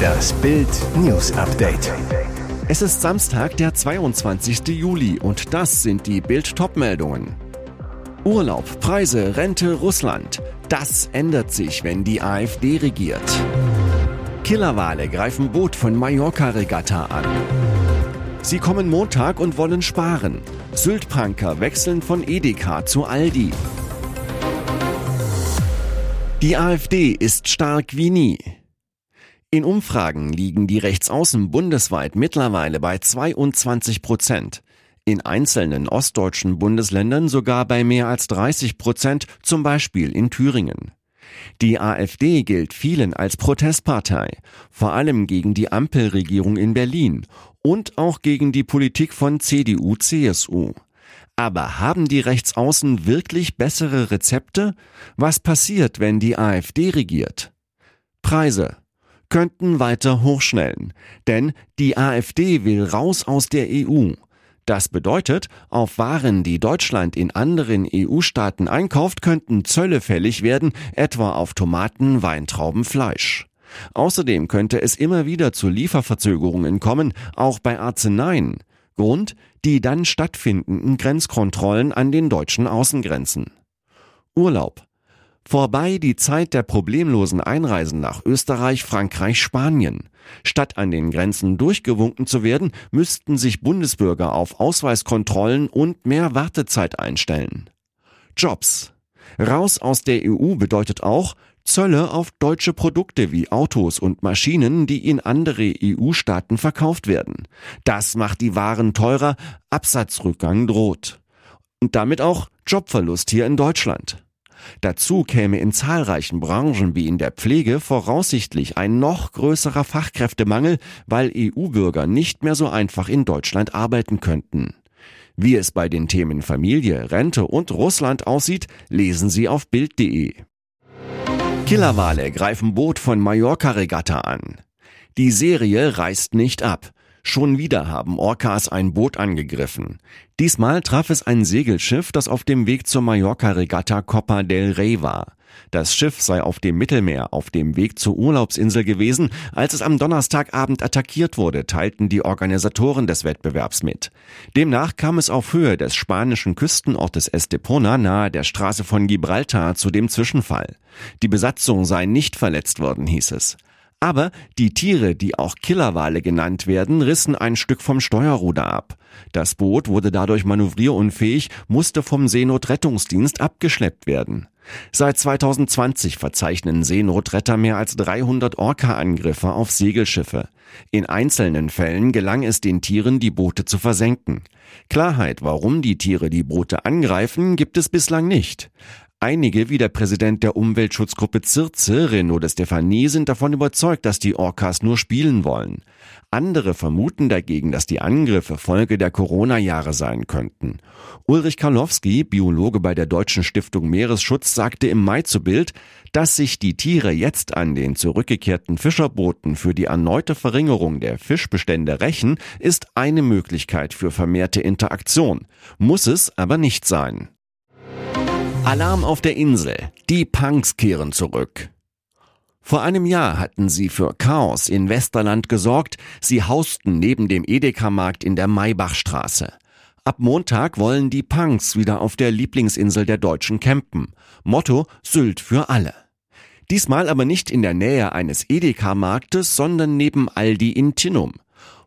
Das Bild News Update. Es ist Samstag, der 22. Juli und das sind die Bild meldungen Urlaub, Preise, Rente, Russland. Das ändert sich, wenn die AfD regiert. Killerwale greifen Boot von Mallorca-Regatta an. Sie kommen Montag und wollen sparen. Syltpranker wechseln von Edeka zu Aldi. Die AfD ist stark wie nie. In Umfragen liegen die Rechtsaußen bundesweit mittlerweile bei 22 Prozent. In einzelnen ostdeutschen Bundesländern sogar bei mehr als 30 Prozent, zum Beispiel in Thüringen. Die AfD gilt vielen als Protestpartei, vor allem gegen die Ampelregierung in Berlin und auch gegen die Politik von CDU, CSU. Aber haben die Rechtsaußen wirklich bessere Rezepte? Was passiert, wenn die AfD regiert? Preise könnten weiter hochschnellen, denn die AfD will raus aus der EU. Das bedeutet, auf Waren, die Deutschland in anderen EU-Staaten einkauft, könnten Zölle fällig werden, etwa auf Tomaten, Weintrauben, Fleisch. Außerdem könnte es immer wieder zu Lieferverzögerungen kommen, auch bei Arzneien. Grund die dann stattfindenden Grenzkontrollen an den deutschen Außengrenzen. Urlaub. Vorbei die Zeit der problemlosen Einreisen nach Österreich, Frankreich, Spanien. Statt an den Grenzen durchgewunken zu werden, müssten sich Bundesbürger auf Ausweiskontrollen und mehr Wartezeit einstellen. Jobs. Raus aus der EU bedeutet auch, Zölle auf deutsche Produkte wie Autos und Maschinen, die in andere EU-Staaten verkauft werden. Das macht die Waren teurer, Absatzrückgang droht. Und damit auch Jobverlust hier in Deutschland. Dazu käme in zahlreichen Branchen wie in der Pflege voraussichtlich ein noch größerer Fachkräftemangel, weil EU-Bürger nicht mehr so einfach in Deutschland arbeiten könnten. Wie es bei den Themen Familie, Rente und Russland aussieht, lesen Sie auf Bild.de. Killerwale greifen Boot von Mallorca-Regatta an. Die Serie reißt nicht ab. Schon wieder haben Orcas ein Boot angegriffen. Diesmal traf es ein Segelschiff, das auf dem Weg zur Mallorca-Regatta Copa del Rey war. Das Schiff sei auf dem Mittelmeer auf dem Weg zur Urlaubsinsel gewesen, als es am Donnerstagabend attackiert wurde, teilten die Organisatoren des Wettbewerbs mit. Demnach kam es auf Höhe des spanischen Küstenortes Estepona nahe der Straße von Gibraltar zu dem Zwischenfall. Die Besatzung sei nicht verletzt worden, hieß es. Aber die Tiere, die auch Killerwale genannt werden, rissen ein Stück vom Steuerruder ab. Das Boot wurde dadurch manövrierunfähig, musste vom Seenotrettungsdienst abgeschleppt werden. Seit 2020 verzeichnen Seenotretter mehr als 300 Orca-Angriffe auf Segelschiffe. In einzelnen Fällen gelang es den Tieren, die Boote zu versenken. Klarheit, warum die Tiere die Boote angreifen, gibt es bislang nicht. Einige, wie der Präsident der Umweltschutzgruppe Zirze, Renaud de Stefanie, sind davon überzeugt, dass die Orcas nur spielen wollen. Andere vermuten dagegen, dass die Angriffe Folge der Corona-Jahre sein könnten. Ulrich Karlowski, Biologe bei der Deutschen Stiftung Meeresschutz, sagte im Mai zu Bild, dass sich die Tiere jetzt an den zurückgekehrten Fischerbooten für die erneute Verringerung der Fischbestände rächen, ist eine Möglichkeit für vermehrte Interaktion, muss es aber nicht sein. Alarm auf der Insel. Die Punks kehren zurück. Vor einem Jahr hatten sie für Chaos in Westerland gesorgt. Sie hausten neben dem Edeka-Markt in der Maybachstraße. Ab Montag wollen die Punks wieder auf der Lieblingsinsel der Deutschen campen. Motto Sylt für alle. Diesmal aber nicht in der Nähe eines Edeka-Marktes, sondern neben Aldi in Tinnum.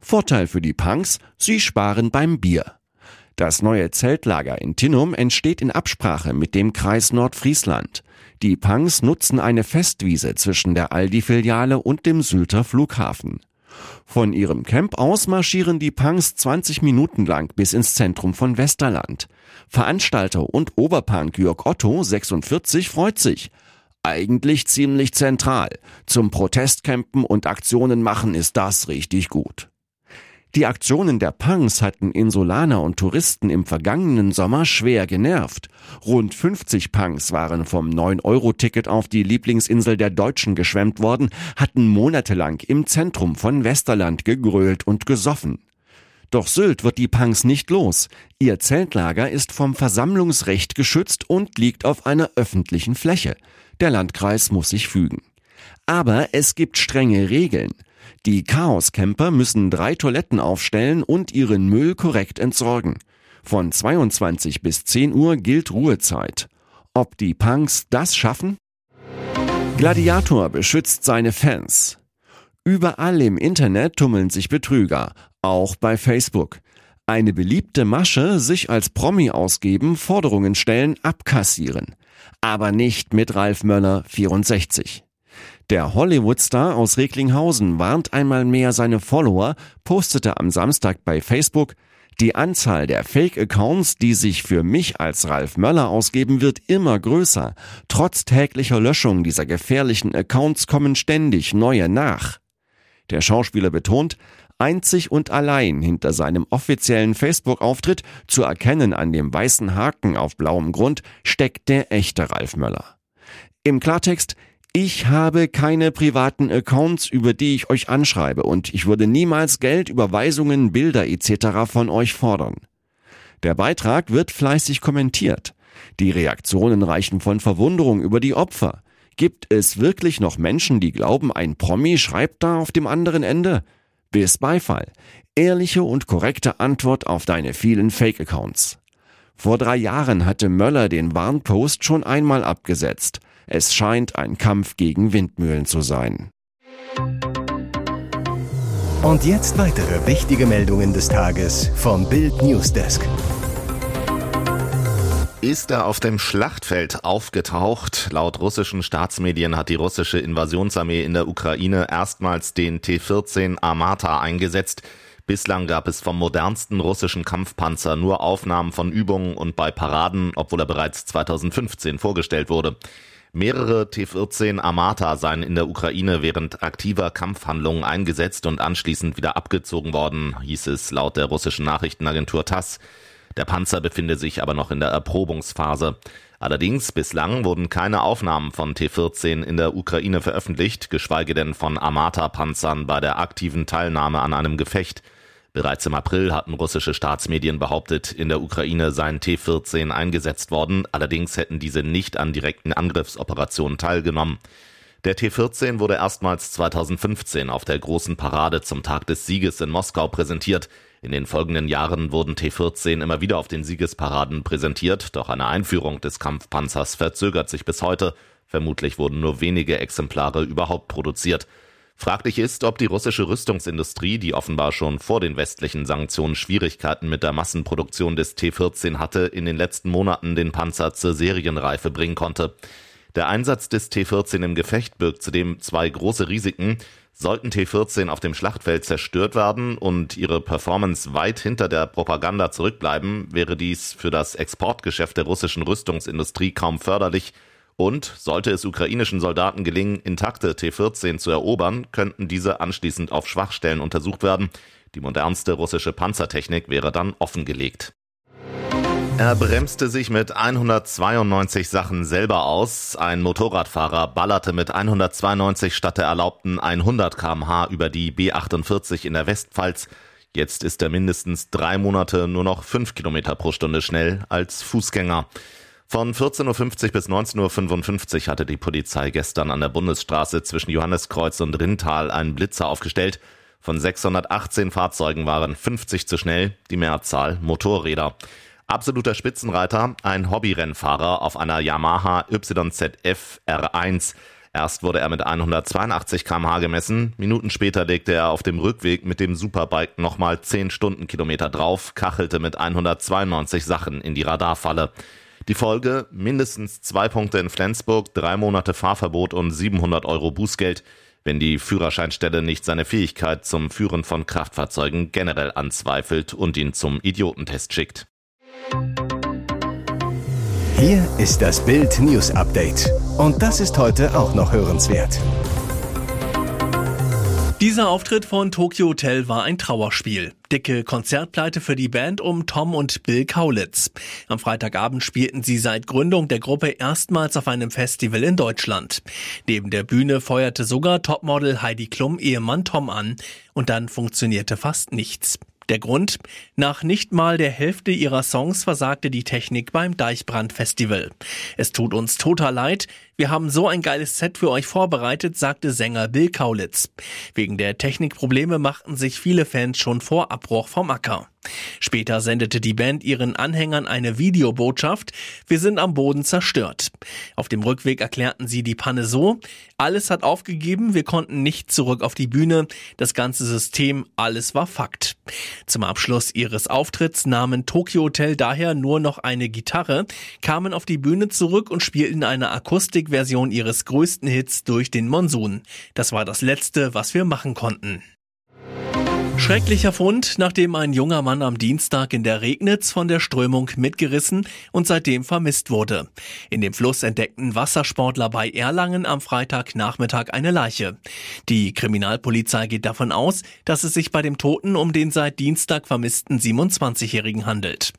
Vorteil für die Punks, sie sparen beim Bier. Das neue Zeltlager in Tinnum entsteht in Absprache mit dem Kreis Nordfriesland. Die Punks nutzen eine Festwiese zwischen der Aldi-Filiale und dem Sylter Flughafen. Von ihrem Camp aus marschieren die Punks 20 Minuten lang bis ins Zentrum von Westerland. Veranstalter und Oberpunk Jörg Otto, 46, freut sich. Eigentlich ziemlich zentral. Zum Protestcampen und Aktionen machen ist das richtig gut. Die Aktionen der Punks hatten Insulaner und Touristen im vergangenen Sommer schwer genervt. Rund 50 Punks waren vom 9-Euro-Ticket auf die Lieblingsinsel der Deutschen geschwemmt worden, hatten monatelang im Zentrum von Westerland gegrölt und gesoffen. Doch Sylt wird die Punks nicht los. Ihr Zeltlager ist vom Versammlungsrecht geschützt und liegt auf einer öffentlichen Fläche. Der Landkreis muss sich fügen. Aber es gibt strenge Regeln. Die Chaos-Camper müssen drei Toiletten aufstellen und ihren Müll korrekt entsorgen. Von 22 bis 10 Uhr gilt Ruhezeit. Ob die Punks das schaffen? Gladiator beschützt seine Fans. Überall im Internet tummeln sich Betrüger, auch bei Facebook. Eine beliebte Masche, sich als Promi ausgeben, Forderungen stellen, abkassieren. Aber nicht mit Ralf Möller 64. Der Hollywood-Star aus Recklinghausen warnt einmal mehr seine Follower, postete am Samstag bei Facebook, die Anzahl der Fake-Accounts, die sich für mich als Ralf Möller ausgeben, wird immer größer. Trotz täglicher Löschung dieser gefährlichen Accounts kommen ständig neue nach. Der Schauspieler betont, einzig und allein hinter seinem offiziellen Facebook-Auftritt, zu erkennen an dem weißen Haken auf blauem Grund, steckt der echte Ralf Möller. Im Klartext, ich habe keine privaten Accounts, über die ich euch anschreibe und ich würde niemals Geld, Überweisungen, Bilder etc. von euch fordern. Der Beitrag wird fleißig kommentiert. Die Reaktionen reichen von Verwunderung über die Opfer. Gibt es wirklich noch Menschen, die glauben, ein Promi schreibt da auf dem anderen Ende? Bis Beifall. Ehrliche und korrekte Antwort auf deine vielen Fake-Accounts. Vor drei Jahren hatte Möller den Warnpost schon einmal abgesetzt. Es scheint ein Kampf gegen Windmühlen zu sein. Und jetzt weitere wichtige Meldungen des Tages vom Bild Newsdesk. Ist er auf dem Schlachtfeld aufgetaucht? Laut russischen Staatsmedien hat die russische Invasionsarmee in der Ukraine erstmals den T-14 Armata eingesetzt. Bislang gab es vom modernsten russischen Kampfpanzer nur Aufnahmen von Übungen und bei Paraden, obwohl er bereits 2015 vorgestellt wurde. Mehrere T-14 Armata seien in der Ukraine während aktiver Kampfhandlungen eingesetzt und anschließend wieder abgezogen worden, hieß es laut der russischen Nachrichtenagentur TASS. Der Panzer befinde sich aber noch in der Erprobungsphase. Allerdings bislang wurden keine Aufnahmen von T-14 in der Ukraine veröffentlicht, geschweige denn von Armata-Panzern bei der aktiven Teilnahme an einem Gefecht. Bereits im April hatten russische Staatsmedien behauptet, in der Ukraine seien T-14 eingesetzt worden, allerdings hätten diese nicht an direkten Angriffsoperationen teilgenommen. Der T-14 wurde erstmals 2015 auf der großen Parade zum Tag des Sieges in Moskau präsentiert. In den folgenden Jahren wurden T-14 immer wieder auf den Siegesparaden präsentiert, doch eine Einführung des Kampfpanzers verzögert sich bis heute. Vermutlich wurden nur wenige Exemplare überhaupt produziert. Fraglich ist, ob die russische Rüstungsindustrie, die offenbar schon vor den westlichen Sanktionen Schwierigkeiten mit der Massenproduktion des T-14 hatte, in den letzten Monaten den Panzer zur Serienreife bringen konnte. Der Einsatz des T-14 im Gefecht birgt zudem zwei große Risiken. Sollten T-14 auf dem Schlachtfeld zerstört werden und ihre Performance weit hinter der Propaganda zurückbleiben, wäre dies für das Exportgeschäft der russischen Rüstungsindustrie kaum förderlich. Und sollte es ukrainischen Soldaten gelingen, intakte T-14 zu erobern, könnten diese anschließend auf Schwachstellen untersucht werden. Die modernste russische Panzertechnik wäre dann offengelegt. Er bremste sich mit 192 Sachen selber aus. Ein Motorradfahrer ballerte mit 192 statt der erlaubten 100 kmh über die B48 in der Westpfalz. Jetzt ist er mindestens drei Monate nur noch fünf Kilometer pro Stunde schnell als Fußgänger. Von 14.50 Uhr bis 19.55 Uhr hatte die Polizei gestern an der Bundesstraße zwischen Johanniskreuz und Rintal einen Blitzer aufgestellt. Von 618 Fahrzeugen waren 50 zu schnell, die Mehrzahl Motorräder. Absoluter Spitzenreiter, ein Hobbyrennfahrer auf einer Yamaha YZF R1. Erst wurde er mit 182 kmh gemessen, Minuten später legte er auf dem Rückweg mit dem Superbike nochmal 10 Stundenkilometer drauf, kachelte mit 192 Sachen in die Radarfalle. Die Folge mindestens zwei Punkte in Flensburg, drei Monate Fahrverbot und 700 Euro Bußgeld, wenn die Führerscheinstelle nicht seine Fähigkeit zum Führen von Kraftfahrzeugen generell anzweifelt und ihn zum Idiotentest schickt. Hier ist das Bild News Update. Und das ist heute auch noch hörenswert. Dieser Auftritt von Tokyo Hotel war ein Trauerspiel. Dicke Konzertpleite für die Band um Tom und Bill Kaulitz. Am Freitagabend spielten sie seit Gründung der Gruppe erstmals auf einem Festival in Deutschland. Neben der Bühne feuerte sogar Topmodel Heidi Klum Ehemann Tom an und dann funktionierte fast nichts. Der Grund? Nach nicht mal der Hälfte ihrer Songs versagte die Technik beim Deichbrand-Festival. Es tut uns total leid. Wir haben so ein geiles Set für euch vorbereitet, sagte Sänger Bill Kaulitz. Wegen der Technikprobleme machten sich viele Fans schon vor Abbruch vom Acker. Später sendete die Band ihren Anhängern eine Videobotschaft. Wir sind am Boden zerstört. Auf dem Rückweg erklärten sie die Panne so. Alles hat aufgegeben. Wir konnten nicht zurück auf die Bühne. Das ganze System, alles war Fakt. Zum Abschluss ihres Auftritts nahmen Tokyo Hotel daher nur noch eine Gitarre, kamen auf die Bühne zurück und spielten eine Akustikversion ihres größten Hits durch den Monsun. Das war das letzte, was wir machen konnten. Schrecklicher Fund, nachdem ein junger Mann am Dienstag in der Regnitz von der Strömung mitgerissen und seitdem vermisst wurde. In dem Fluss entdeckten Wassersportler bei Erlangen am Freitagnachmittag eine Leiche. Die Kriminalpolizei geht davon aus, dass es sich bei dem Toten um den seit Dienstag vermissten 27-Jährigen handelt.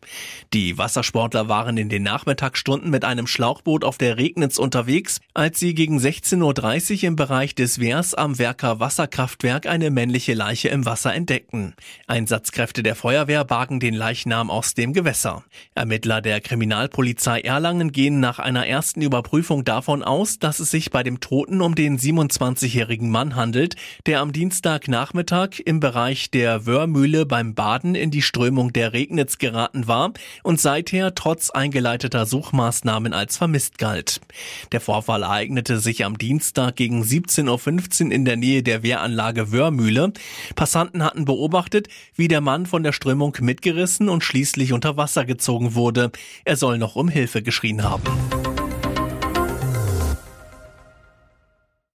Die Wassersportler waren in den Nachmittagsstunden mit einem Schlauchboot auf der Regnitz unterwegs, als sie gegen 16.30 Uhr im Bereich des Wehrs am Werker Wasserkraftwerk eine männliche Leiche im Wasser entdeckten entdeckten. Einsatzkräfte der Feuerwehr bargen den Leichnam aus dem Gewässer. Ermittler der Kriminalpolizei Erlangen gehen nach einer ersten Überprüfung davon aus, dass es sich bei dem Toten um den 27-jährigen Mann handelt, der am Dienstagnachmittag im Bereich der Wörmühle beim Baden in die Strömung der Regnitz geraten war und seither trotz eingeleiteter Suchmaßnahmen als vermisst galt. Der Vorfall ereignete sich am Dienstag gegen 17.15 Uhr in der Nähe der Wehranlage Wörmühle. Passanten hatten hatten beobachtet, wie der Mann von der Strömung mitgerissen und schließlich unter Wasser gezogen wurde. Er soll noch um Hilfe geschrien haben.